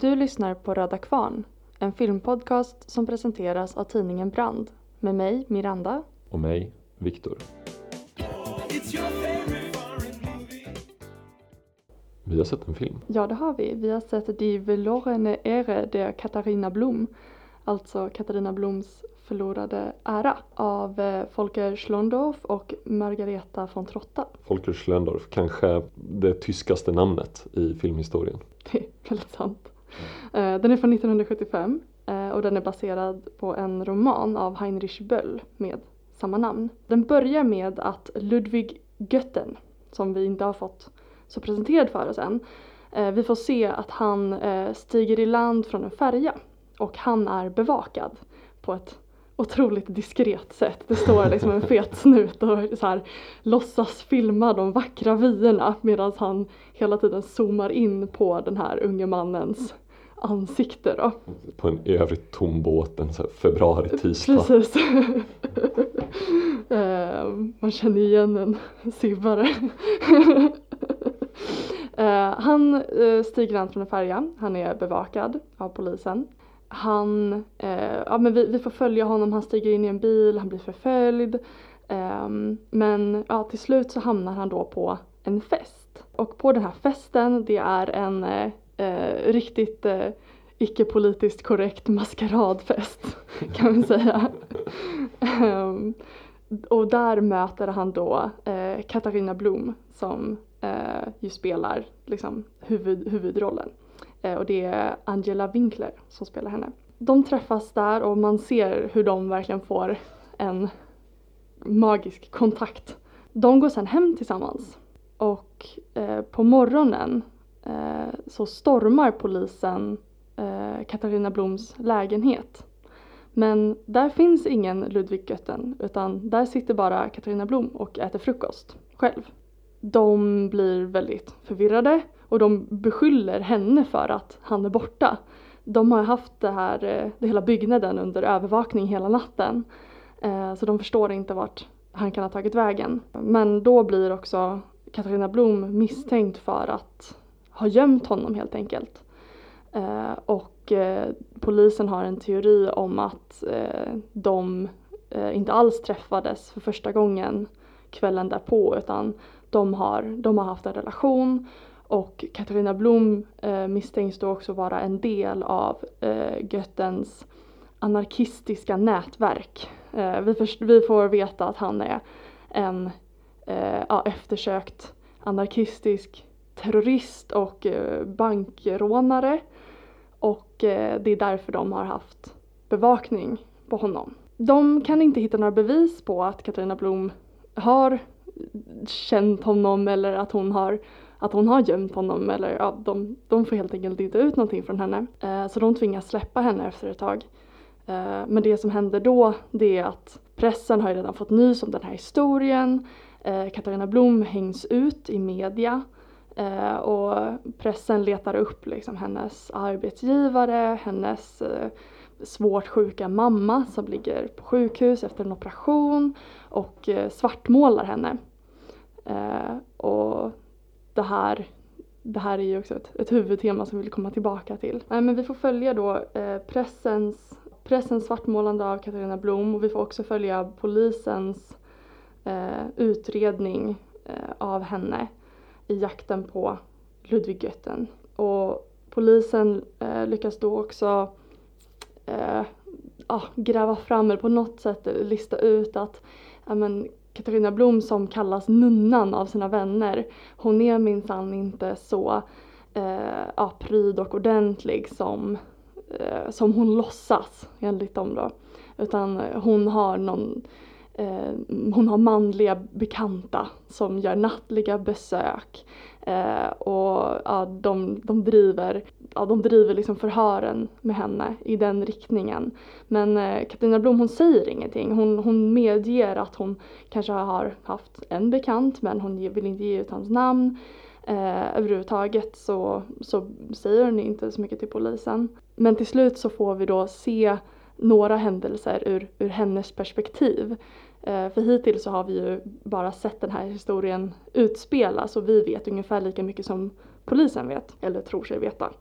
Du lyssnar på Röda Kvarn, en filmpodcast som presenteras av tidningen Brand med mig, Miranda. Och mig, Viktor. Vi har sett en film. Ja, det har vi. Vi har sett Die verlorene Ehre der Katharina Blom, alltså Katarina Bloms förlorade ära av eh, Volker Schlondorf och Margareta von Trotta. Volker Schlendorf, kanske det tyskaste namnet i filmhistorien. Det är väldigt sant. Eh, Den är från 1975 eh, och den är baserad på en roman av Heinrich Böll med samma namn. Den börjar med att Ludwig Götten, som vi inte har fått så presenterad för oss än, eh, vi får se att han stiger i land från en färja och han är bevakad på ett otroligt diskret sätt. Det står liksom en fet snut och så här, låtsas filma de vackra vyerna medan han hela tiden zoomar in på den här unge mannens ansikte då. På en i övrigt tom båt en så här februari tisdag. Precis. Eh, man känner igen en sibbare. Eh, han uh, stiger land från en färja, han är bevakad av polisen. Han, eh, ja men vi, vi får följa honom, han stiger in i en bil, han blir förföljd. Men ja, till slut så hamnar han då på en fest. Och på den här festen, det är en eh, riktigt eh, icke-politiskt korrekt maskeradfest kan vi säga. um, och där möter han då eh, Katarina Blom som eh, ju spelar liksom, huvud, huvudrollen. Eh, och det är Angela Winkler som spelar henne. De träffas där och man ser hur de verkligen får en magisk kontakt. De går sen hem tillsammans och eh, på morgonen Eh, så stormar polisen eh, Katarina Bloms lägenhet. Men där finns ingen Ludvig Götten utan där sitter bara Katarina Blom och äter frukost själv. De blir väldigt förvirrade och de beskyller henne för att han är borta. De har haft det här, eh, det hela byggnaden under övervakning hela natten. Eh, så de förstår inte vart han kan ha tagit vägen. Men då blir också Katarina Blom misstänkt för att har gömt honom helt enkelt. Eh, och eh, polisen har en teori om att eh, de eh, inte alls träffades för första gången kvällen därpå utan de har, de har haft en relation och Katarina Blom eh, misstänks då också vara en del av eh, Göttens anarkistiska nätverk. Eh, vi, först, vi får veta att han är en eh, ja, eftersökt anarkistisk terrorist och eh, bankrånare och eh, det är därför de har haft bevakning på honom. De kan inte hitta några bevis på att Katarina Blom har känt honom eller att hon har, att hon har gömt honom eller ja, de, de får helt enkelt inte ut någonting från henne. Eh, så de tvingas släppa henne efter ett tag. Men det som händer då det är att pressen har ju redan fått nys om den här historien. Katarina Blom hängs ut i media eh, och pressen letar upp liksom hennes arbetsgivare, hennes eh, svårt sjuka mamma som ligger på sjukhus efter en operation och eh, svartmålar henne. Eh, och det här, det här är ju också ett, ett huvudtema som vi vill komma tillbaka till. Nej, men vi får följa då eh, pressens, pressens svartmålande av Katarina Blom och vi får också följa polisens eh, utredning eh, av henne i jakten på Ludvig Götten. Och polisen eh, lyckas då också eh, ah, gräva fram eller på något sätt lista ut att men, Katarina Blom som kallas nunnan av sina vänner, hon är minsann inte så eh, ah, pryd och ordentlig som, eh, som hon låtsas enligt dem då. Utan hon har någon eh, hon har manliga bekanta som gör nattliga besök eh, och ja, de, de driver, ja, de driver liksom förhören med henne i den riktningen. Men eh, Katarina Blom hon säger ingenting. Hon, hon medger att hon kanske har haft en bekant men hon vill inte ge ut hans namn. Eh, överhuvudtaget så, så säger hon inte så mycket till polisen. Men till slut så får vi då se några händelser ur, ur hennes perspektiv. Eh, för hittills så har vi ju bara sett den här historien utspelas och vi vet ungefär lika mycket som polisen vet, eller tror sig veta.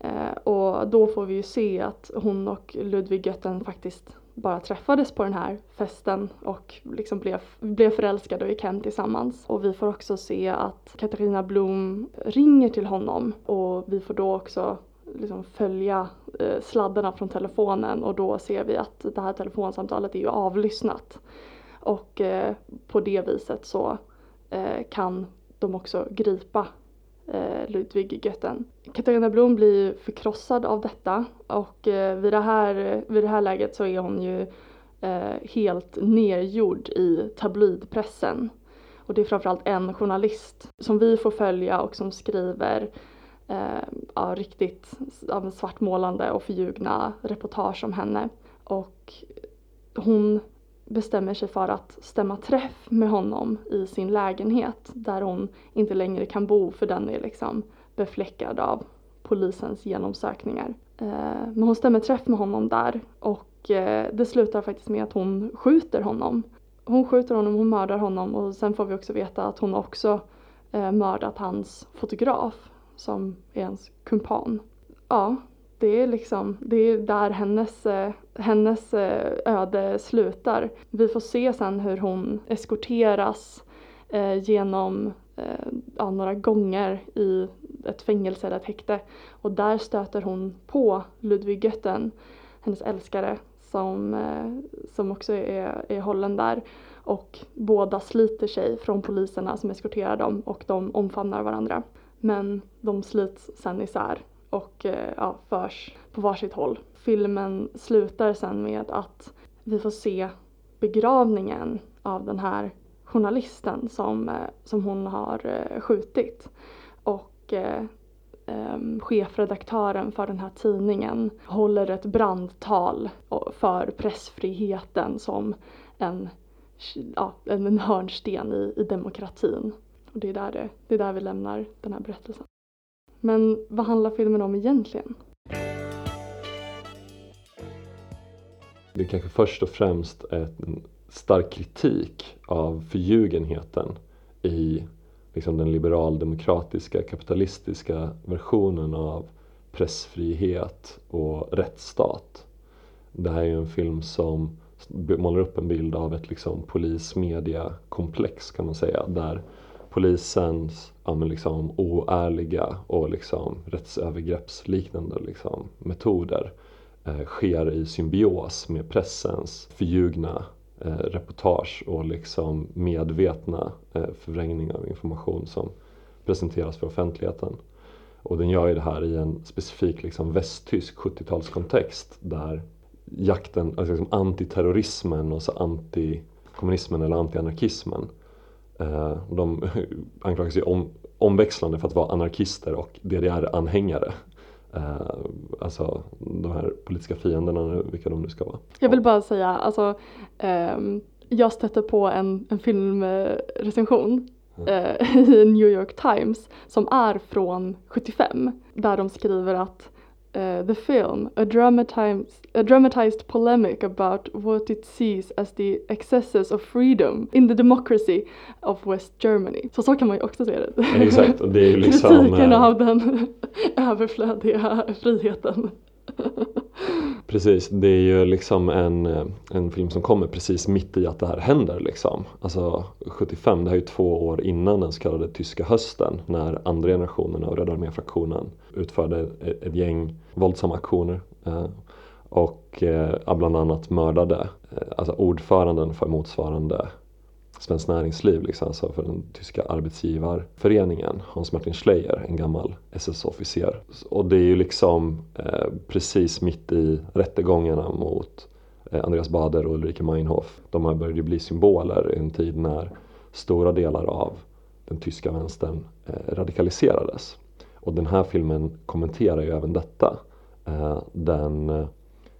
Eh, och då får vi ju se att hon och Ludvig Götten faktiskt bara träffades på den här festen och liksom blev, blev förälskade och gick hem tillsammans. Och vi får också se att Katarina Blom ringer till honom och vi får då också liksom följa eh, sladdarna från telefonen och då ser vi att det här telefonsamtalet är ju avlyssnat. Och eh, på det viset så eh, kan de också gripa eh, Ludvig Götten. Katarina Blom blir förkrossad av detta och eh, vid, det här, vid det här läget så är hon ju eh, helt nergjord i tabloidpressen. Och det är framförallt en journalist som vi får följa och som skriver eh, ja, riktigt ja, svartmålande och förljugna reportage om henne. Och hon bestämmer sig för att stämma träff med honom i sin lägenhet där hon inte längre kan bo för den är liksom befläckad av polisens genomsökningar. Eh, men hon stämmer träff med honom där och eh, det slutar faktiskt med att hon skjuter honom. Hon skjuter honom, hon mördar honom och sen får vi också veta att hon också eh, mördat hans fotograf som är ens kumpan. Ja, det är liksom, det är där hennes, eh, hennes eh, öde slutar. Vi får se sen hur hon eskorteras eh, genom eh, ja, några gånger i ett fängelse eller ett häkte och där stöter hon på Ludvig Götten, hennes älskare som, som också är, är hållen där och båda sliter sig från poliserna som eskorterar dem och de omfamnar varandra. Men de slits sen isär och eh, ja, förs på varsitt håll. Filmen slutar sen med att vi får se begravningen av den här journalisten som, eh, som hon har eh, skjutit. Och eh, ehm, chefredaktören för den här tidningen håller ett brandtal för pressfriheten som en, ja, en hörnsten i, i demokratin. Och det är, där det, det är där vi lämnar den här berättelsen. Men vad handlar filmen om egentligen? Det är kanske först och främst en stark kritik av förljugenheten i liksom den liberaldemokratiska kapitalistiska versionen av pressfrihet och rättsstat. Det här är ju en film som målar upp en bild av ett liksom polis-media-komplex kan man säga där polisens ja, men liksom, oärliga och liksom, rättsövergreppsliknande liksom, metoder eh, sker i symbios med pressens förljugna eh, reportage och liksom medvetna eh, förvrängning av information som presenteras för offentligheten. Och den gör ju det här i en specifik liksom, västtysk 70-talskontext där jakten, alltså liksom antiterrorismen och så antikommunismen eller antianarkismen de anklagas ju om, omväxlande för att vara anarkister och DDR-anhängare. Eh, alltså de här politiska fienderna, vilka de nu ska vara. Jag vill bara säga, alltså um, jag stötte på en, en filmrecension uh, i New York Times som är från 75 där de skriver att uh, the film, a dramatized, a dramatized polemic about what it sees as the excesses of freedom in the democracy of West Germany. Så så kan man ju också se det. Exakt, och det är ju liksom... Kritiken äh... av den överflödiga friheten. Precis, det är ju liksom en, en film som kommer precis mitt i att det här händer liksom. Alltså 75, det här är ju två år innan den så kallade tyska hösten när andra generationen av Röda armé-fraktionen utförde ett gäng våldsamma aktioner eh, och eh, bland annat mördade eh, alltså ordföranden för motsvarande Svenskt Näringsliv, liksom, alltså för den tyska arbetsgivarföreningen, Hans Martin Schleyer, en gammal SS-officer. Och det är ju liksom eh, precis mitt i rättegångarna mot eh, Andreas Bader och Ulrike Meinhof. De här började ju bli symboler i en tid när stora delar av den tyska vänstern eh, radikaliserades. Och den här filmen kommenterar ju även detta. Eh, den eh,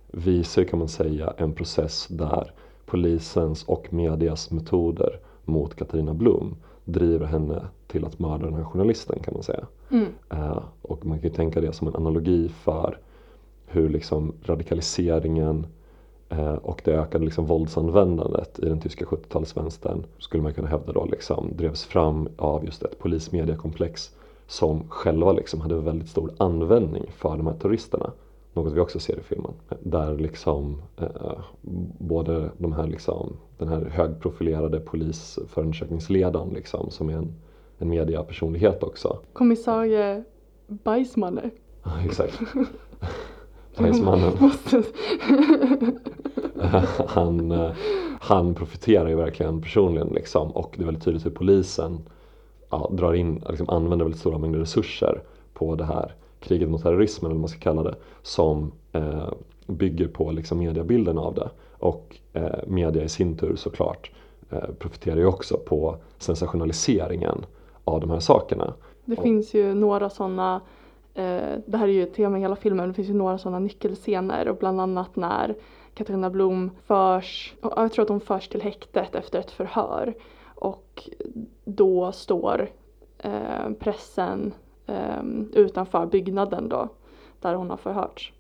visar kan man säga en process där polisens och medias metoder mot Katarina Blom driver henne till att mörda den här journalisten kan man säga. Mm. Uh, och man kan ju tänka det som en analogi för hur liksom radikaliseringen och det ökade liksom våldsanvändandet i den tyska 70-talsvänstern skulle man kunna hävda då liksom drevs fram av just ett polismediakomplex som själva liksom hade väldigt stor användning för de här terroristerna. något vi också ser i filmen. Där liksom eh, både de här liksom, den här högprofilerade polisförundersökningsledaren liksom, som är en, en mediapersonlighet också. Kommissarie Bajsmanne. Ja, exakt. Bajsmannen. han, eh, han profiterar ju verkligen personligen liksom och det är väldigt tydligt hur polisen ja, drar in, liksom använder väldigt stora mängder resurser på det här kriget mot terrorismen eller vad man ska kalla det som eh, bygger på liksom mediabilden av det. Och eh, media i sin tur såklart eh, profiterar ju också på sensationaliseringen av de här sakerna. Det och, finns ju några sådana eh, det här är ju ett tema i hela filmen, det finns ju några sådana nyckelscener. Och bland annat när Katarina Blom förs, jag tror att hon förs till häktet efter ett förhör och då står eh, pressen eh, utanför byggnaden då där hon har förhörts.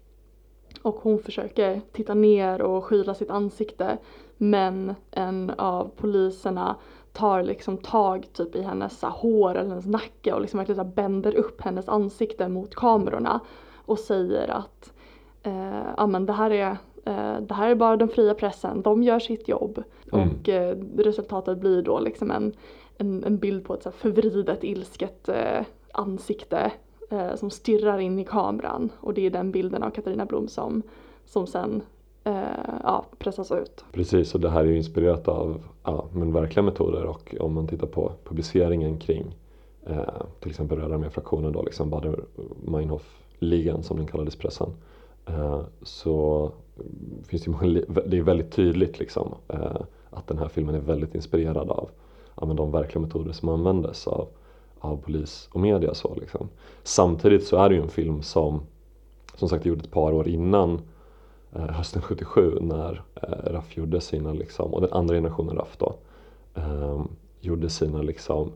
Och hon försöker titta ner och skyla sitt ansikte men en av poliserna tar liksom tag typ i hennes så, hår eller hennes nacke och liksom verkligen så, bänder upp hennes ansikte mot kamerorna och säger att eh, ja men det här är det här är bara den fria pressen, de gör sitt jobb. Mm. Och eh, resultatet blir då liksom en, en, en bild på ett så förvridet ilsket eh, ansikte eh, som stirrar in i kameran och det är den bilden av Katarina Blom som, som sen eh, ja, pressas ut. Precis och det här är ju inspirerat av ja, men verkliga metoder och om man tittar på publiceringen kring eh, till exempel Röda arméfraktionen då, liksom Bader-Meinhof-ligan som den kallades pressen. Eh, så finns det, många, det är väldigt tydligt liksom, eh, att den här filmen är väldigt inspirerad av ja, men de verkliga metoder som användes av, av polis och media. Så, liksom. Samtidigt så är det ju en film som som sagt gjorde ett par år innan eh, hösten 77 när eh, Raff gjorde sina, liksom, och den andra generationen Raff då, eh, gjorde sina liksom,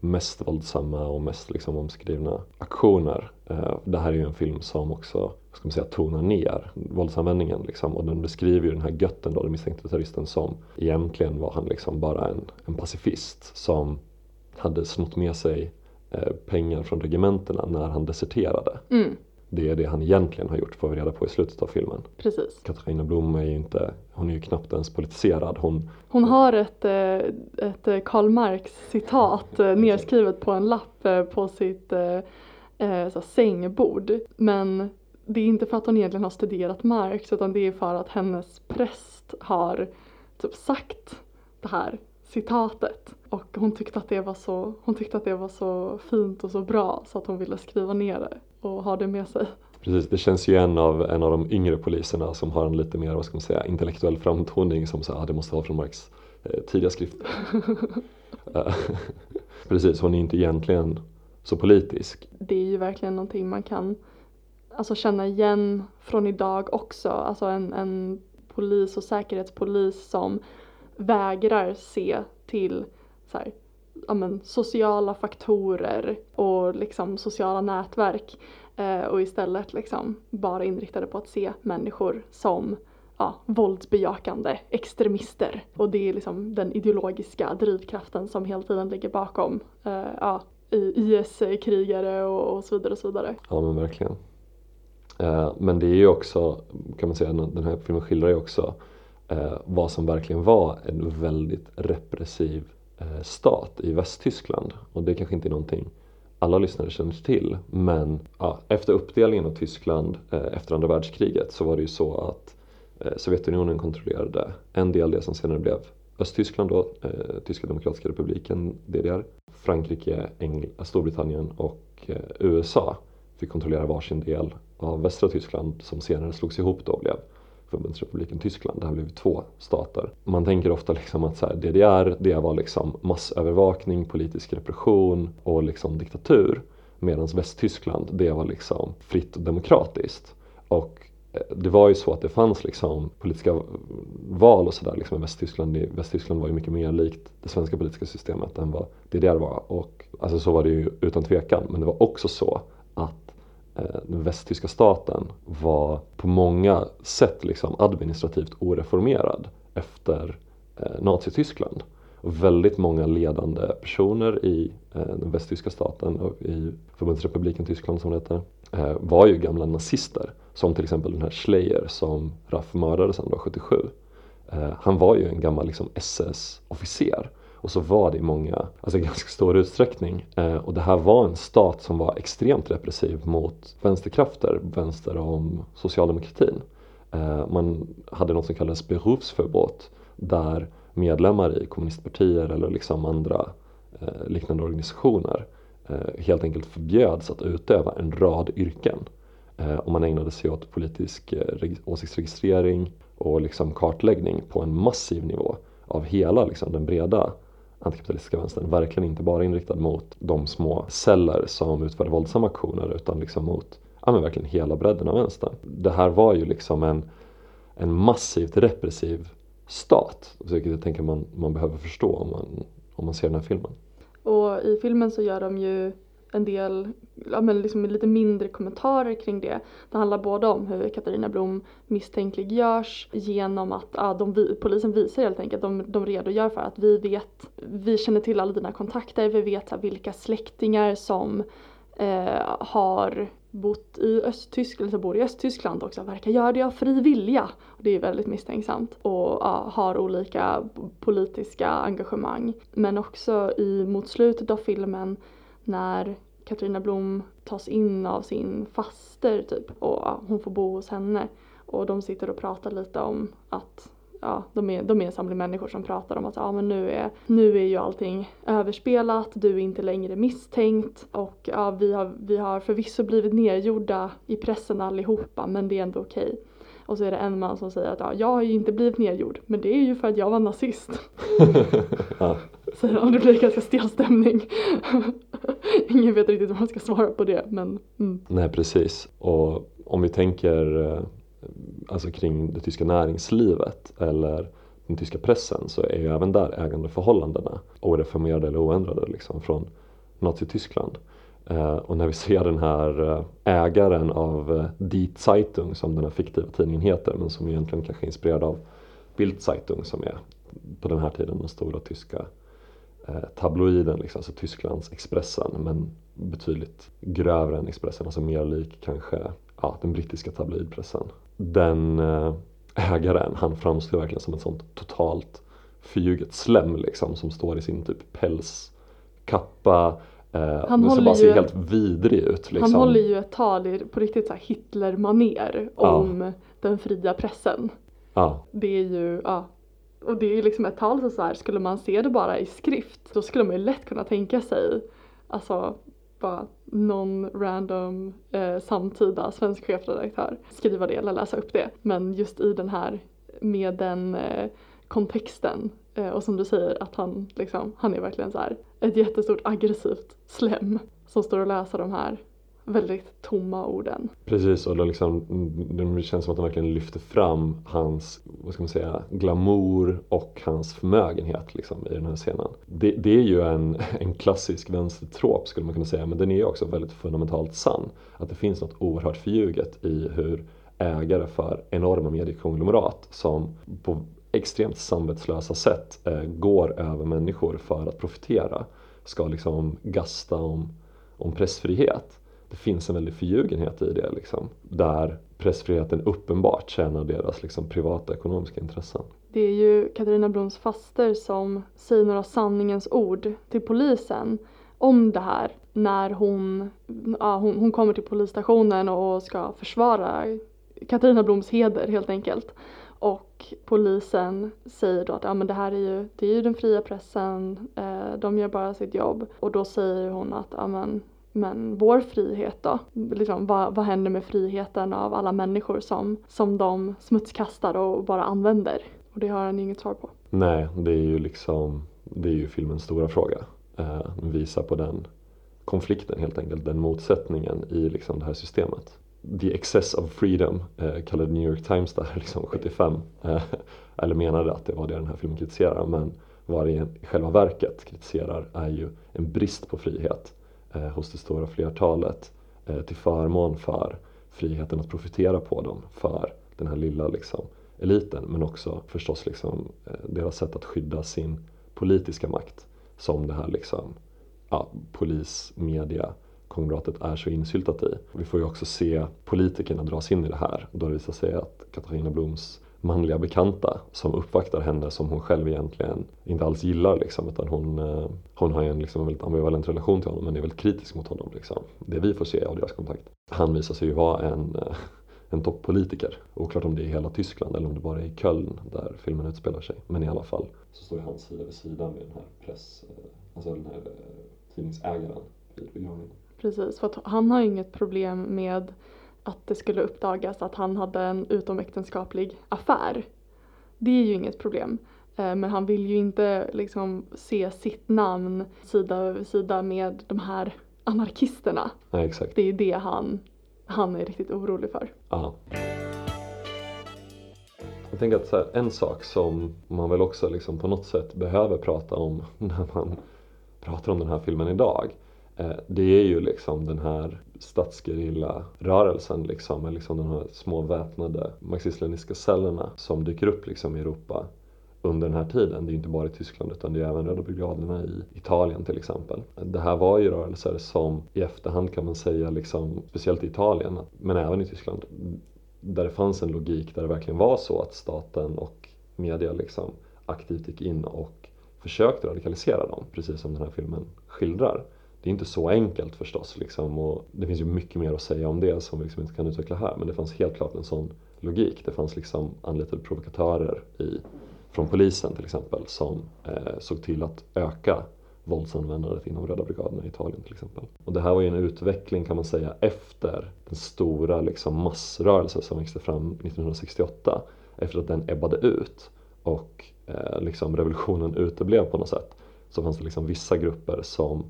mest våldsamma och mest liksom, omskrivna aktioner. Eh, det här är ju en film som också ska man säga, tonar ner våldsanvändningen liksom. och den beskriver ju den här götten då, den misstänkte terroristen som egentligen var han liksom bara en, en pacifist som hade snott med sig eh, pengar från regementena när han deserterade. Mm. Det är det han egentligen har gjort får vi reda på i slutet av filmen. Precis. Katarina Blom är ju inte, hon är ju knappt ens politiserad. Hon, hon har ett, eh, ett eh, Karl Marx citat eh, nedskrivet på en lapp på sitt så sängbord. Men det är inte för att hon egentligen har studerat Marx utan det är för att hennes präst har typ sagt det här citatet. Och hon tyckte att det var så, hon tyckte att det var så fint och så bra så att hon ville skriva ner det och ha det med sig. Precis, det känns ju en av, en av de yngre poliserna som har en lite mer, vad ska man säga, intellektuell framtoning som säger att ah, det måste vara från Marx eh, tidiga skrifter. Eh, precis, hon är inte egentligen så politisk. Det är ju verkligen någonting man kan alltså, känna igen från idag också. Alltså en, en polis och säkerhetspolis som vägrar se till så här, ja, men, sociala faktorer och liksom sociala nätverk eh, och istället liksom bara inriktade på att se människor som ja, våldsbejakande extremister. Och det är liksom den ideologiska drivkraften som hela tiden ligger bakom eh, ja, IS-krigare och, och så vidare och så vidare. Ja men verkligen. Eh, men det är ju också, kan man säga, den här filmen skildrar ju också eh, vad som verkligen var en väldigt repressiv eh, stat i Västtyskland. Och det kanske inte är någonting alla lyssnare känner till. Men ja, efter uppdelningen av Tyskland eh, efter andra världskriget så var det ju så att eh, Sovjetunionen kontrollerade en del det som senare blev Östtyskland då, eh, Tyska Demokratiska Republiken, DDR. Frankrike, Engl Storbritannien och eh, USA fick kontrollera varsin del av västra Tyskland som senare slogs ihop då blev Förbundsrepubliken Tyskland. Det här blev två stater. Man tänker ofta liksom att så här, DDR det var liksom massövervakning, politisk repression och liksom diktatur. Medan Västtyskland det var liksom fritt och demokratiskt. Och eh, det var ju så att det fanns liksom politiska val och sådär liksom i Västtyskland. Västtyskland var ju mycket mer likt det svenska politiska systemet än vad DDR var. Och, alltså så var det ju utan tvekan. Men det var också så Eh, den västtyska staten var på många sätt liksom administrativt oreformerad efter eh, Nazityskland. Och väldigt många ledande personer i eh, den västtyska staten och i Förbundsrepubliken Tyskland som det heter var ju gamla nazister Som till exempel den här Schleyer som Raff mördade sen 77. Han var ju en gammal liksom SS-officer och så var det i många, alltså i ganska stor utsträckning. Eh, och det här var en stat som var extremt repressiv mot vänsterkrafter, vänster om socialdemokratin. Eh, man hade något som kallades Berufsverbot där medlemmar i kommunistpartier eller liksom andra eh, liknande organisationer eh, helt enkelt förbjöds att utöva en rad yrken. Eh, och man ägnade sig åt politisk eh, åsiktsregistrering och liksom kartläggning på en massiv nivå av hela liksom, den breda antikapitalistiska vänstern. Verkligen inte bara inriktad mot de små celler som utförde våldsamma aktioner utan liksom mot ja, men verkligen hela bredden av vänstern. Det här var ju liksom en, en massivt repressiv stat, vilket jag tänker man, man behöver förstå om man, om man ser den här filmen. Och i filmen så gör de ju en del, ja men liksom lite mindre kommentarer kring det. Det handlar både om hur Katarina Blom misstänkliggörs genom att ja, de, polisen visar helt enkelt, de, de redogör för att vi vet, vi känner till alla dina kontakter, vi vet här, vilka släktingar som eh, har bott i Östtyskland, eller bor i Östtyskland också, verkar göra det av fri vilja. Det är väldigt misstänksamt och ja, har olika politiska engagemang. Men också i, mot slutet av filmen när Katarina Blom tas in av sin faster typ och ja, hon får bo hos henne och de sitter och pratar lite om att ja, de är, de är en samling människor som pratar om att ja, men nu, är, nu är ju allting överspelat, du är inte längre misstänkt och ja, vi, har, vi har förvisso blivit nergjorda i pressen allihopa men det är ändå okej. Okay. Och så är det en man som säger att ja, jag har ju inte blivit nedgjord men det är ju för att jag var nazist. ja. Så han, det blir ganska stel stämning. Ingen vet riktigt vad man ska svara på det men mm. Nej precis och om vi tänker eh, alltså kring det tyska näringslivet eller den tyska pressen så är ju även där ägandeförhållandena oreformerade eller oändrade liksom från Nazityskland. Eh, och när vi ser den här eh, ägaren av eh, Die Zeitung som den här fiktiva tidningen heter men som egentligen kanske är inspirerad av Bild Zeitung som är på den här tiden den stora tyska tabloiden, liksom, alltså Tysklands Expressen men betydligt grövre än Expressen, alltså mer lik kanske ja, den brittiska tabloidpressen den eh, ägaren, han framstår verkligen som ett sånt totalt förljuget slem liksom som står i sin typ pälskappa Eh, han håller bara ser helt vidrig ut. Liksom. Han håller ju ett tal på riktigt så Hitler-maner om ja. den fria pressen. Ja. Det är ju, ja. Och det är ju liksom ett tal så här, skulle man se det bara i skrift då skulle man ju lätt kunna tänka sig alltså bara någon random eh, samtida svensk chefredaktör skriva det eller läsa upp det. Men just i den här med den eh, kontexten eh, och som du säger att han liksom, han är verkligen så här ett jättestort aggressivt slem som står och läser de här väldigt tomma orden. Precis och det, liksom, det känns som att de verkligen lyfter fram hans, vad ska man säga, glamour och hans förmögenhet liksom, i den här scenen. Det, det är ju en, en klassisk vänstertrop skulle man kunna säga men den är ju också väldigt fundamentalt sann. Att det finns något oerhört förljuget i hur ägare för enorma mediekonglomerat som på extremt samvetslösa sätt eh, går över människor för att profitera ska liksom gasta om, om pressfrihet det finns en väldig förljugenhet i det liksom. Där pressfriheten uppenbart tjänar deras liksom, privata ekonomiska intressen. Det är ju Katarina Bloms faster som säger några sanningens ord till polisen om det här när hon, ja, hon, hon kommer till polisstationen och ska försvara Katarina Bloms heder helt enkelt. Och polisen säger då att ja, men det här är ju, det är ju den fria pressen, eh, de gör bara sitt jobb. Och då säger hon att ja, men, men vår frihet då? Liksom, vad, vad händer med friheten av alla människor som, som de smutskastar och bara använder? Och det har han inget svar på. Nej, det är ju liksom det är ju filmens stora fråga. Eh, visar på den konflikten helt enkelt, den motsättningen i liksom det här systemet. The excess of freedom eh, kallade New York Times där liksom 75. Eh, eller menade att det var det den här filmen kritiserar men vad det i själva verket kritiserar är ju en brist på frihet eh, hos det stora flertalet eh, till förmån för friheten att profitera på dem för den här lilla liksom, eliten men också förstås liksom, eh, deras sätt att skydda sin politiska makt som det här liksom, ja, polis, media, konglomeratet är så insyltat i. Vi får ju också se politikerna dras in i det här då det visar sig att Katarina Bloms manliga bekanta som uppvaktar henne som hon själv egentligen inte alls gillar liksom, utan hon, eh, hon har en liksom, väldigt ambivalent relation till honom men är väldigt kritisk mot honom. Liksom. Det vi får se av deras kontakt. Han visar sig ju vara en, eh, en toppolitiker. Oklart om det är i hela Tyskland eller om det bara är i Köln där filmen utspelar sig. Men i alla fall så står ju han sida vid sida med den här press, eh, alltså den här tidningsägaren vid begravningen. Precis, för att han har inget problem med att det skulle uppdagas att han hade en utomäktenskaplig affär. Det är ju inget problem. Eh, men han vill ju inte liksom se sitt namn sida vid sida med de här anarkisterna. Nej, exakt. Det är det han, han är riktigt orolig för. Ja. Jag tänker att här, en sak som man väl också liksom på något sätt behöver prata om när man pratar om den här filmen idag Eh, det är ju liksom den här statsgerillarörelsen, liksom, med liksom de här små väpnade marxist-leninistiska cellerna som dyker upp liksom i Europa under den här tiden. Det är ju inte bara i Tyskland utan det är även Röda brigaderna i Italien till exempel. Det här var ju rörelser som i efterhand kan man säga, liksom, speciellt i Italien men även i Tyskland, där det fanns en logik där det verkligen var så att staten och media liksom aktivt gick in och försökte radikalisera dem, precis som den här filmen skildrar det är inte så enkelt förstås liksom, och det finns ju mycket mer att säga om det som vi liksom inte kan utveckla här men det fanns helt klart en sån logik. Det fanns liksom anlitade provokatörer i, från polisen till exempel som eh, såg till att öka våldsanvändandet inom Röda brigaderna i Italien till exempel. Och det här var ju en utveckling kan man säga efter den stora liksom, massrörelse som växte fram 1968 efter att den ebbade ut och eh, liksom revolutionen uteblev på något sätt så fanns det liksom vissa grupper som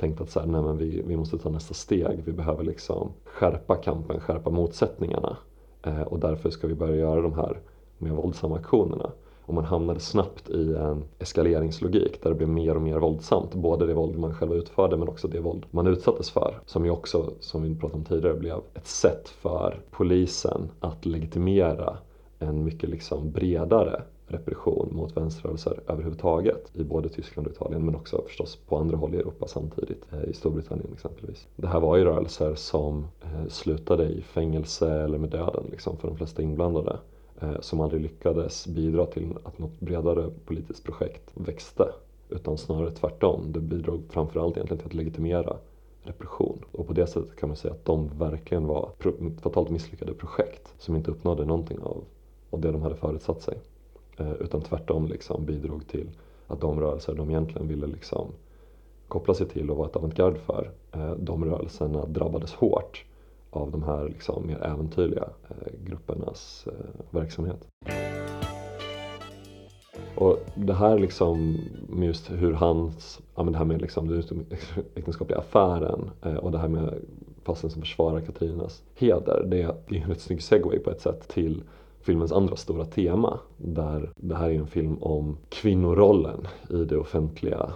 tänkt att så här, nej men vi, vi måste ta nästa steg. Vi behöver liksom skärpa kampen, skärpa motsättningarna. Eh, och därför ska vi börja göra de här mer våldsamma aktionerna. Och man hamnade snabbt i en eskaleringslogik där det blev mer och mer våldsamt. Både det våld man själv utförde men också det våld man utsattes för. Som ju också, som vi pratade om tidigare, blev ett sätt för polisen att legitimera en mycket liksom bredare repression mot vänsterrörelser överhuvudtaget i både Tyskland och Italien men också förstås på andra håll i Europa samtidigt, eh, i Storbritannien exempelvis. Det här var ju rörelser som eh, slutade i fängelse eller med döden liksom, för de flesta inblandade eh, som aldrig lyckades bidra till att något bredare politiskt projekt växte utan snarare tvärtom. Det bidrog framförallt egentligen till att legitimera repression. Och på det sättet kan man säga att de verkligen var fatalt misslyckade projekt som inte uppnådde någonting av, av det de hade förutsatt sig. Eh, utan tvärtom liksom bidrog till att de rörelser de egentligen ville liksom koppla sig till och vara ett avantgarde för, eh, de rörelserna drabbades hårt av de här liksom mer äventyrliga eh, gruppernas verksamhet. Och det här liksom med just hur hans, ja men det här med liksom den äktenskapliga affären och det här med fasten som försvarar Katrinas heder, det är ju en rätt snygg segway på ett sätt till filmens andra stora tema. Där det här är en film om kvinnorollen i det offentliga,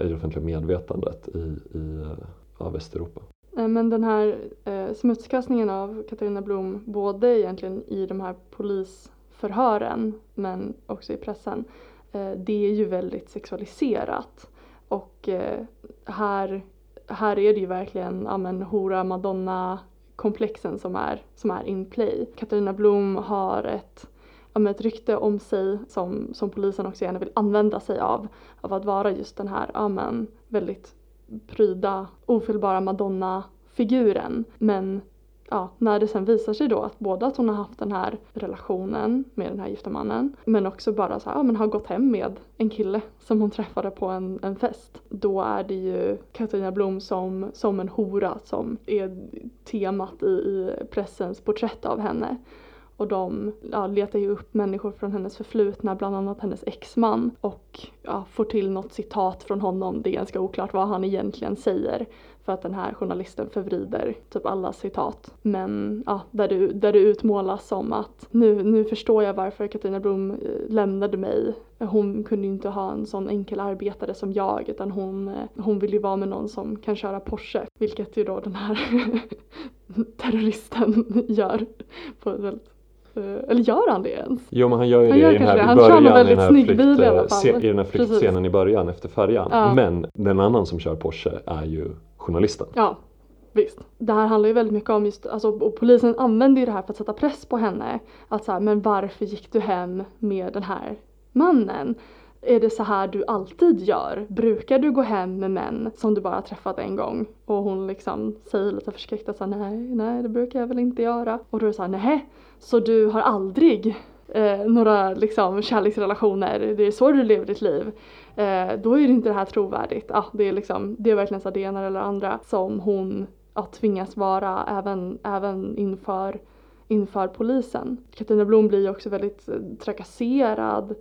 i det offentliga medvetandet i, i ja, Västeuropa. Eh, men den här eh, smutskastningen av Katarina Blom, både egentligen i de här polisförhören men också i pressen, eh, det är ju väldigt sexualiserat. Och eh, här, här är det ju verkligen ja, men, hora, madonna, komplexen som är, som är in play. Katarina Blom har ett, ett rykte om sig som, som polisen också gärna vill använda sig av. Av att vara just den här ja, men, väldigt pryda, ofelbara Madonna-figuren. Men ja, när det sen visar sig då att både att hon har haft den här relationen med den här gifta mannen men också bara så här, ja, men har gått hem med en kille som hon träffade på en, en fest. Då är det ju Katarina Blom som, som en hora som är temat i, i pressens porträtt av henne. Och de ja, letar ju upp människor från hennes förflutna, bland annat hennes exman och ja, får till något citat från honom. Det är ganska oklart vad han egentligen säger för att den här journalisten förvrider typ alla citat. Men ja, där, du, där det utmålas som att nu, nu förstår jag varför Katarina Blom eh, lämnade mig. Hon kunde ju inte ha en sån enkel arbetare som jag utan hon, eh, hon vill ju vara med någon som kan köra Porsche. Vilket ju då den här terroristen gör på ett väldigt eh, eller gör han det ens? Jo men han gör ju han det gör i den här, han början, i den här, flykt, bil, i, i den här flyktscenen i början efter färjan. Ja. Men den annan som kör Porsche är ju journalisten. Ja, visst. Det här handlar ju väldigt mycket om just, alltså, och polisen använder ju det här för att sätta press på henne. Att så här, men varför gick du hem med den här mannen? Är det så här du alltid gör? Brukar du gå hem med män som du bara träffat en gång? Och hon liksom säger lite förskräckt att nej, nej det brukar jag väl inte göra. Och då är det såhär, nej, så du har aldrig eh, några liksom kärleksrelationer, det är så du lever ditt liv. Eh, då är det inte det här trovärdigt. Ah, det, är liksom, det är verkligen så det ena eller andra som hon ah, tvingas vara även, även inför, inför polisen. Katarina Blom blir också väldigt eh, trakasserad,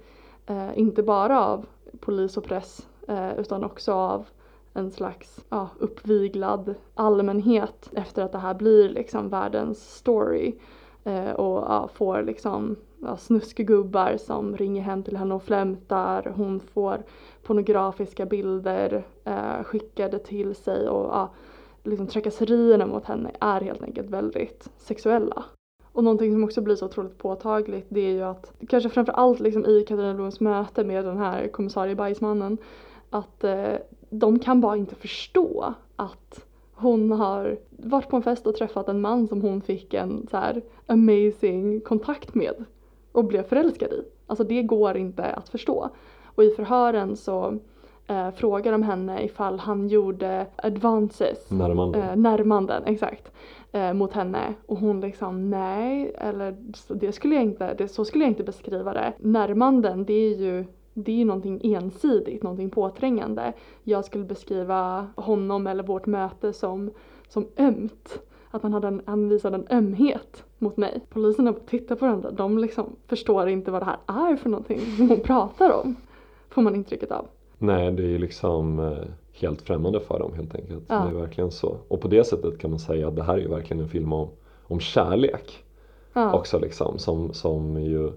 eh, inte bara av polis och press eh, utan också av en slags ja, uppviglad allmänhet efter att det här blir liksom världens story. Eh, och ja, får liksom ja, snuskgubbar som ringer hem till henne och flämtar. Hon får pornografiska bilder eh, skickade till sig och ja, liksom trakasserierna mot henne är helt enkelt väldigt sexuella. Och någonting som också blir så otroligt påtagligt det är ju att, kanske framförallt liksom i Katarina Bloms möte med den här kommissarie Bajsmannen, att eh, de kan bara inte förstå att hon har varit på en fest och träffat en man som hon fick en så här amazing kontakt med och blev förälskad i. Alltså det går inte att förstå. Och i förhören så eh, frågar de henne ifall han gjorde advances, Närmanden. eh, närmanden, exakt, eh, mot henne. Och hon liksom nej, eller det skulle jag inte, det, så skulle jag inte beskriva det. Närmanden det är ju det är ju någonting ensidigt, någonting påträngande. Jag skulle beskriva honom eller vårt möte som, som ömt. Att han, hade en, han visade en ömhet mot mig. Poliserna tittar på varandra, de liksom förstår inte vad det här är för någonting som hon pratar om. Får man intrycket av. Nej, det är ju liksom eh, helt främmande för dem helt enkelt. Ja. Det är verkligen så. Och på det sättet kan man säga att det här är ju verkligen en film om, om kärlek Ja, också liksom. Som, som ju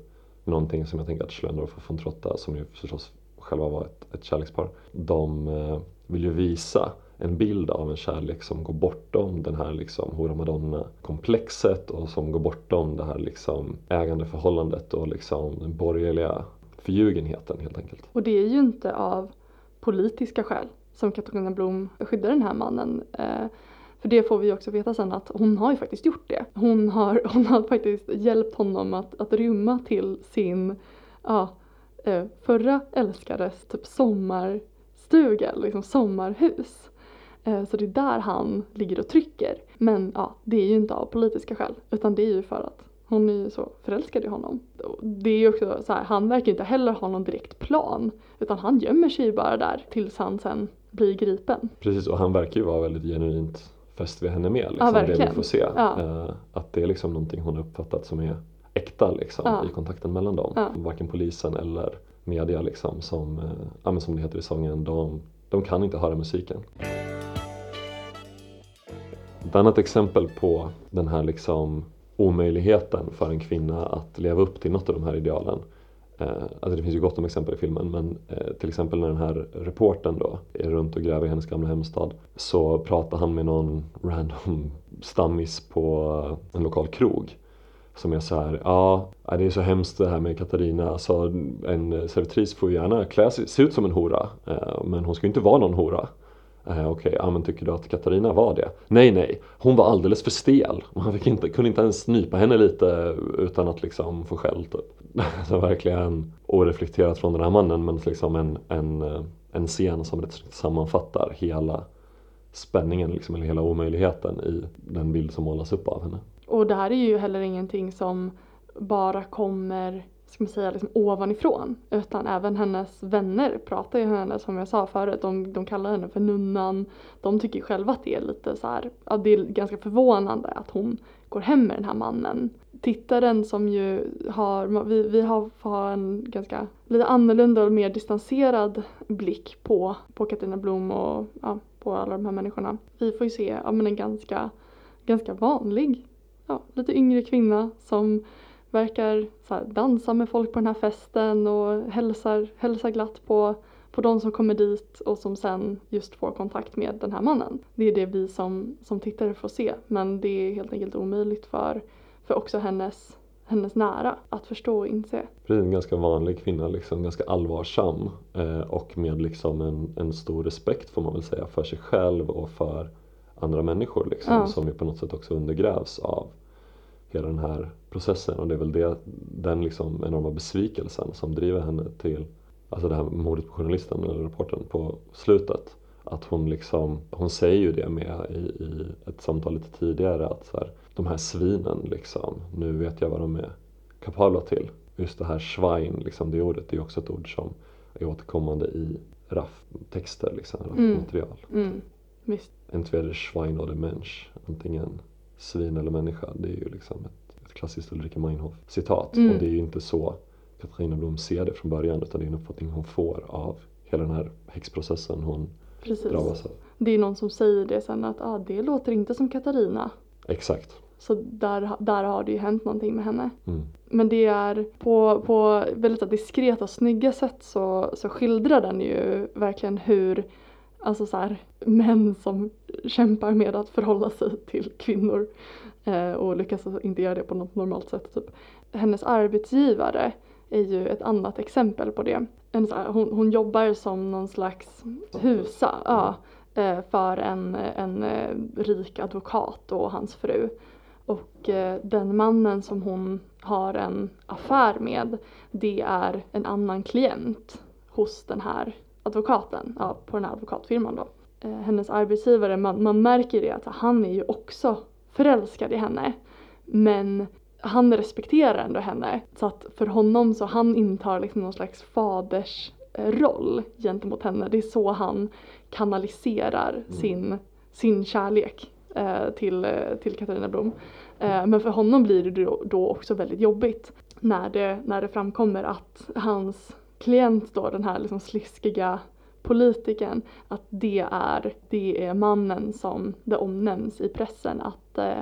någonting som jag tänker att Schlendorf och von Trotta som ju förstås själva var ett, ett kärlekspar. De eh, vill ju visa en bild av en kärlek som går bortom den här liksom hora madonna komplexet och som går bortom det här liksom ägandeförhållandet och liksom den borgerliga förljugenheten helt enkelt. och det är ju inte av politiska skäl som Katarina Blom skyddar den här mannen. Eh, för det får vi också veta sen att hon har ju faktiskt gjort det. Hon har, hon har faktiskt hjälpt honom att, att rymma till sin ja, eh, förra älskares typ sommarstuga, liksom sommarhus. Eh, Så det är där han ligger och trycker. Men ja, det är ju inte av politiska skäl utan det är ju för att hon är ju så förälskad i honom. Det är ju också så här, han verkar inte heller ha någon direkt plan utan han gömmer sig ju bara där tills han sen blir gripen. Precis, och han verkar ju vara väldigt genuint fäst vid henne med. Liksom, Ja, det vi verkligen. får se. Ja. Eh, att det är liksom någonting hon har uppfattat som är äkta liksom, Ja. i kontakten mellan dem. Ja. Varken polisen eller media liksom, som, men som det heter i sången, de, de kan inte höra musiken. Ett annat exempel på den här liksom omöjligheten för en kvinna att leva upp till något av de här idealen. Eh, alltså det finns ju gott om exempel i filmen men eh, till exempel när den här reportern då är runt och gräver i hennes gamla hemstad så pratar han med någon random stammis på en lokal krog som är så här, ja det är så hemskt det här med Katarina, alltså en servitris får ju gärna klä sig, se ut som en hora eh, men hon ska ju inte vara någon hora. Eh, Okej, ja, men tycker du att Katarina var det? Nej, nej, hon var alldeles för stel. Man fick inte, kunde inte ens nypa henne lite utan att liksom få skäll typ. Så verkligen oreflekterat från den här mannen men liksom en, en, eh, en scen som rätt sammanfattar hela spänningen liksom, eller hela omöjligheten i den bild som målas upp av henne. Och det här är ju heller ingenting som bara kommer, ska man säga, liksom ovanifrån. Utan även hennes vänner pratar ju henne, som jag sa förut, de, de kallar henne för nunnan. De tycker själva att det är lite så här, ja det är ganska förvånande att hon går hem med den här mannen. Tittaren som ju har, vi, vi har, får ha en ganska lite annorlunda och mer distanserad blick på, på Katarina Blom och ja, på alla de här människorna. Vi får ju se ja, men en ganska, ganska vanlig ja, lite yngre kvinna som verkar så här, dansa med folk på den här festen och hälsar, hälsar glatt på, på de som kommer dit och som sen just får kontakt med den här mannen. Det är det vi som, som tittare får se men det är helt enkelt omöjligt för, för också hennes, hennes nära att förstå och inse. Precis, en ganska vanlig kvinna, liksom, ganska allvarsam eh, och med liksom en, en stor respekt får man väl säga för sig själv och för andra människor liksom, Ja. som ju på något sätt också undergrävs av hela den här processen och det är väl det, den liksom enorma besvikelsen som driver henne till alltså det här mordet på journalisten eller reportern på slutet. Att hon liksom, hon säger ju det med i, i ett samtal lite tidigare att så här, de här svinen liksom, nu vet jag vad de är kapabla till. Just det här schwein, liksom, det ordet, det är också ett ord som är återkommande i RAF-texter, liksom, Mm. RAF-material. Mm. Visst. Entweder Schwein oder Mensch, antingen svin eller människa. Det är ju liksom ett, ett klassiskt Ulrike Meinhof citat. Mm. Och det är ju inte så Katarina Blom ser det från början utan det är en uppfattning hon får av hela den här häxprocessen hon Precis. drabbas av. Det är någon som säger det sen att ah, det låter inte som Katarina. Exakt. Så där, där har det ju hänt någonting med henne. Mm. Men det är på, på väldigt diskreta och snygga sätt så, så skildrar den ju verkligen hur alltså så här, män som kämpar med att förhålla sig till kvinnor eh, och lyckas inte göra det på något normalt sätt. Typ. Hennes arbetsgivare är ju ett annat exempel på det. En, så här, hon, hon jobbar som någon slags husa ja, eh, för en, en eh, rik advokat och hans fru. Och eh, den mannen som hon har en affär med det är en annan klient hos den här advokaten, ja, på den här advokatfirman då. Eh, hennes arbetsgivare, man, man märker det att han är ju också förälskad i henne. Men han respekterar ändå henne. Så att för honom så han intar liksom någon slags faders eh, roll gentemot henne. Det är så han kanaliserar sin, sin kärlek eh, till, eh, till Katarina Blom. Eh, men för honom blir det då, då också väldigt jobbigt när det, när det framkommer att hans klient då, den här liksom sliskiga politikern, att det är, det är mannen som det omnämns i pressen att eh,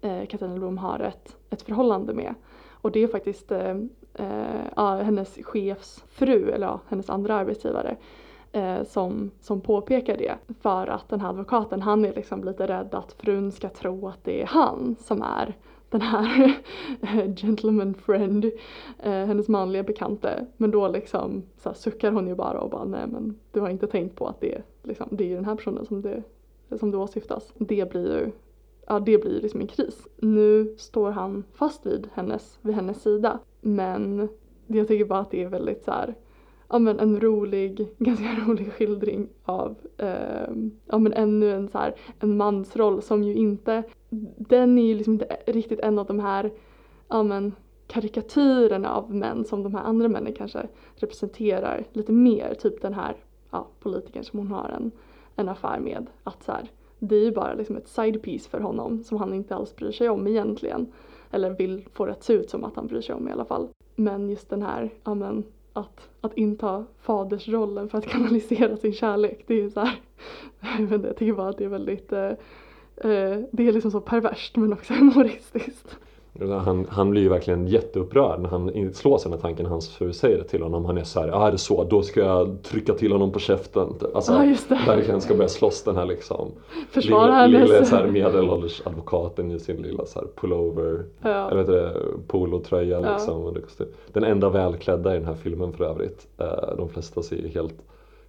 eh Katarina Blom har ett, ett förhållande med. Och det är faktiskt eh, eh, hennes chefs fru, eller ja, hennes andra arbetsgivare, eh, som, som påpekar det. För att den här advokaten, han är liksom lite rädd att frun ska tro att det är han som är den här gentleman friend, eh, hennes manliga bekante. Men då liksom så här, suckar hon ju bara och bara nej men du har inte tänkt på att det är, liksom, det är ju den här personen som det, som det åsyftas. Det blir ju ja, det blir liksom en kris. Nu står han fast vid hennes, vid hennes sida. Men jag tycker bara att det är väldigt så här, ja men en rolig, ganska rolig skildring av, eh, ja men ännu en så här, en mansroll som ju inte, den är ju liksom inte riktigt en av de här, ja men karikatyrerna av män som de här andra männen kanske representerar lite mer. Typ den här, ja, politikern som hon har en, en affär med. Att så här, det är ju bara liksom ett side piece för honom som han inte alls bryr sig om egentligen. Eller vill få det att se ut som att han bryr sig om i alla fall. Men just den här, ja men att, att inta fadersrollen för att kanalisera sin kärlek. Det är ju så här, jag vet inte, jag tycker bara att det är väldigt, eh, det är liksom så perverst men också humoristiskt. Han, han blir ju verkligen jätteupprörd när han slås av den tanken när hans fru säger det till honom. Han är så här, är det så, då ska jag trycka till honom på käften. Alltså, Ja, just det. verkligen ska börja slåss den här liksom Försvara hennes... lilla så här medelålders advokaten i sin lilla så här pullover, ja. eller det, polotröja Ja. liksom. Den enda välklädda i den här filmen för övrigt. Eh, de flesta ser ju helt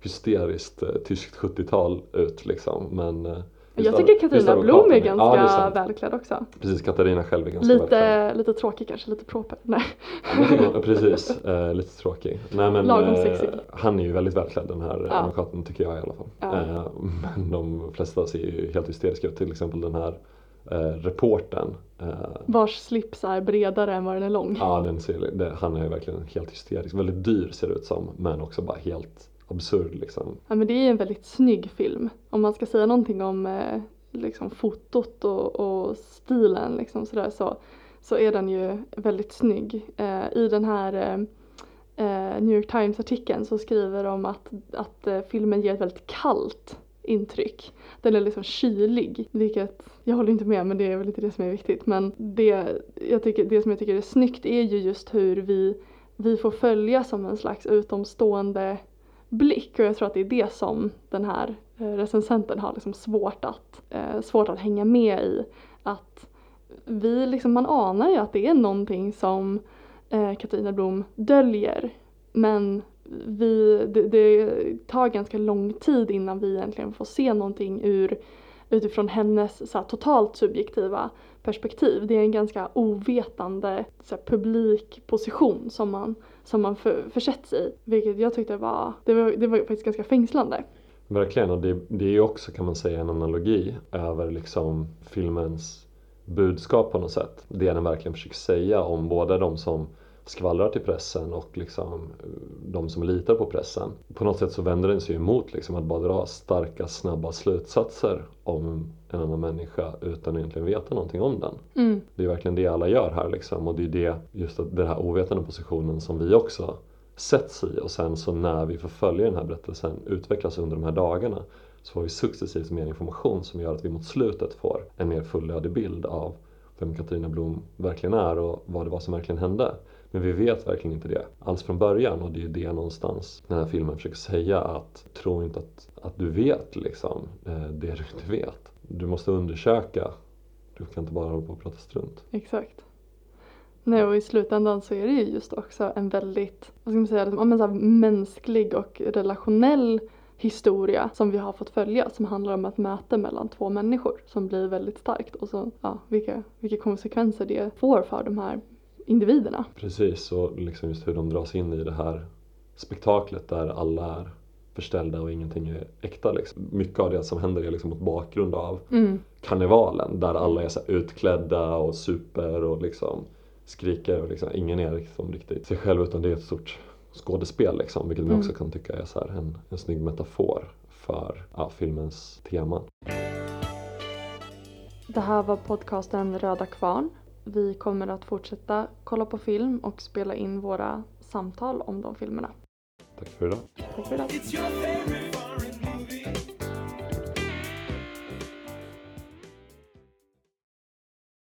hysteriskt eh, tyskt 70-tal ut liksom. Men eh, Jag tycker Katarina Blom är Ja, ganska sant. välklädd också. Precis, Katarina själv är ganska välklädd. Lite, lite tråkig kanske, lite proper. Nej. Ja, Precis, eh, lite tråkig. Nej, men, Lagom eh, sexig. Han är ju väldigt välklädd den här Ja. advokaten tycker jag i alla fall. Ja. Eh, men de flesta ser ju helt hysteriska ut. Till exempel den här eh, reportern. Eh, Vars slips är bredare än vad den är lång. ja, den ser, det, han är ju verkligen helt hysterisk. Väldigt dyr ser det ut som. Men också bara helt absurd liksom. Ja, men det är en väldigt snygg film. Om man ska säga någonting om eh, liksom fotot och, och stilen liksom sådär, så, så är den ju väldigt snygg. Eh, I den här eh, eh, New York Times-artikeln så skriver de att, att eh, filmen ger ett väldigt kallt intryck. Den är liksom kylig, vilket jag håller inte med men det är väl inte det som är viktigt. Men det, jag tycker, det som jag tycker är snyggt är ju just hur vi, vi får följa som en slags utomstående blick och jag tror att det är det som den här eh, recensenten har liksom svårt att, eh, svårt att hänga med i. Att vi liksom, man anar ju att det är någonting som eh, Katarina Blom döljer men vi, det, det tar ganska lång tid innan vi egentligen får se någonting ur, utifrån hennes så här, totalt subjektiva perspektiv. Det är en ganska ovetande så här, publikposition som man, som man för, försätts i. Vilket jag tyckte var, det var, det var faktiskt ganska fängslande. Verkligen, och det, det är ju också kan man säga en analogi över liksom filmens budskap på något sätt. Det den verkligen försöker säga om både de som skvallrar till pressen och liksom de som litar på pressen. På något sätt så vänder den sig emot liksom att bara dra starka, snabba slutsatser om en annan människa utan att egentligen veta någonting om den. Mm. Det är verkligen det alla gör här liksom och det är det, just den här ovetande positionen som vi också sätts i och sen så när vi får följa den här berättelsen utvecklas under de här dagarna så får vi successivt mer information som gör att vi mot slutet får en mer fullödig bild av vem Katarina Blom verkligen är och vad det var som verkligen hände. Men vi vet verkligen inte det alls från början och det är ju det någonstans den här filmen försöker säga att tro inte att, att du vet liksom eh, det du inte vet. Du måste undersöka. Du kan inte bara hålla på och prata strunt. Exakt. Nej och i slutändan så är det ju just också en väldigt, vad ska man säga, men så här, mänsklig och relationell historia som vi har fått följa som handlar om ett möte mellan två människor som blir väldigt starkt och så, ja, vilka, vilka konsekvenser det får för de här individerna. Precis, och liksom just hur de dras in i det här spektaklet där alla är förställda och ingenting är äkta. Liksom. Mycket av det som händer är liksom mot bakgrund av Mm. karnevalen där alla är så utklädda och super och liksom skriker och liksom, ingen är liksom riktigt sig själv utan det är ett stort skådespel liksom, vilket man Mm. också kan tycka är så en, en snygg metafor för ja, filmens tema. Det här var podcasten Röda Kvarn. Vi kommer att fortsätta kolla på film och spela in våra samtal om de filmerna. Tack för idag. Tack för idag.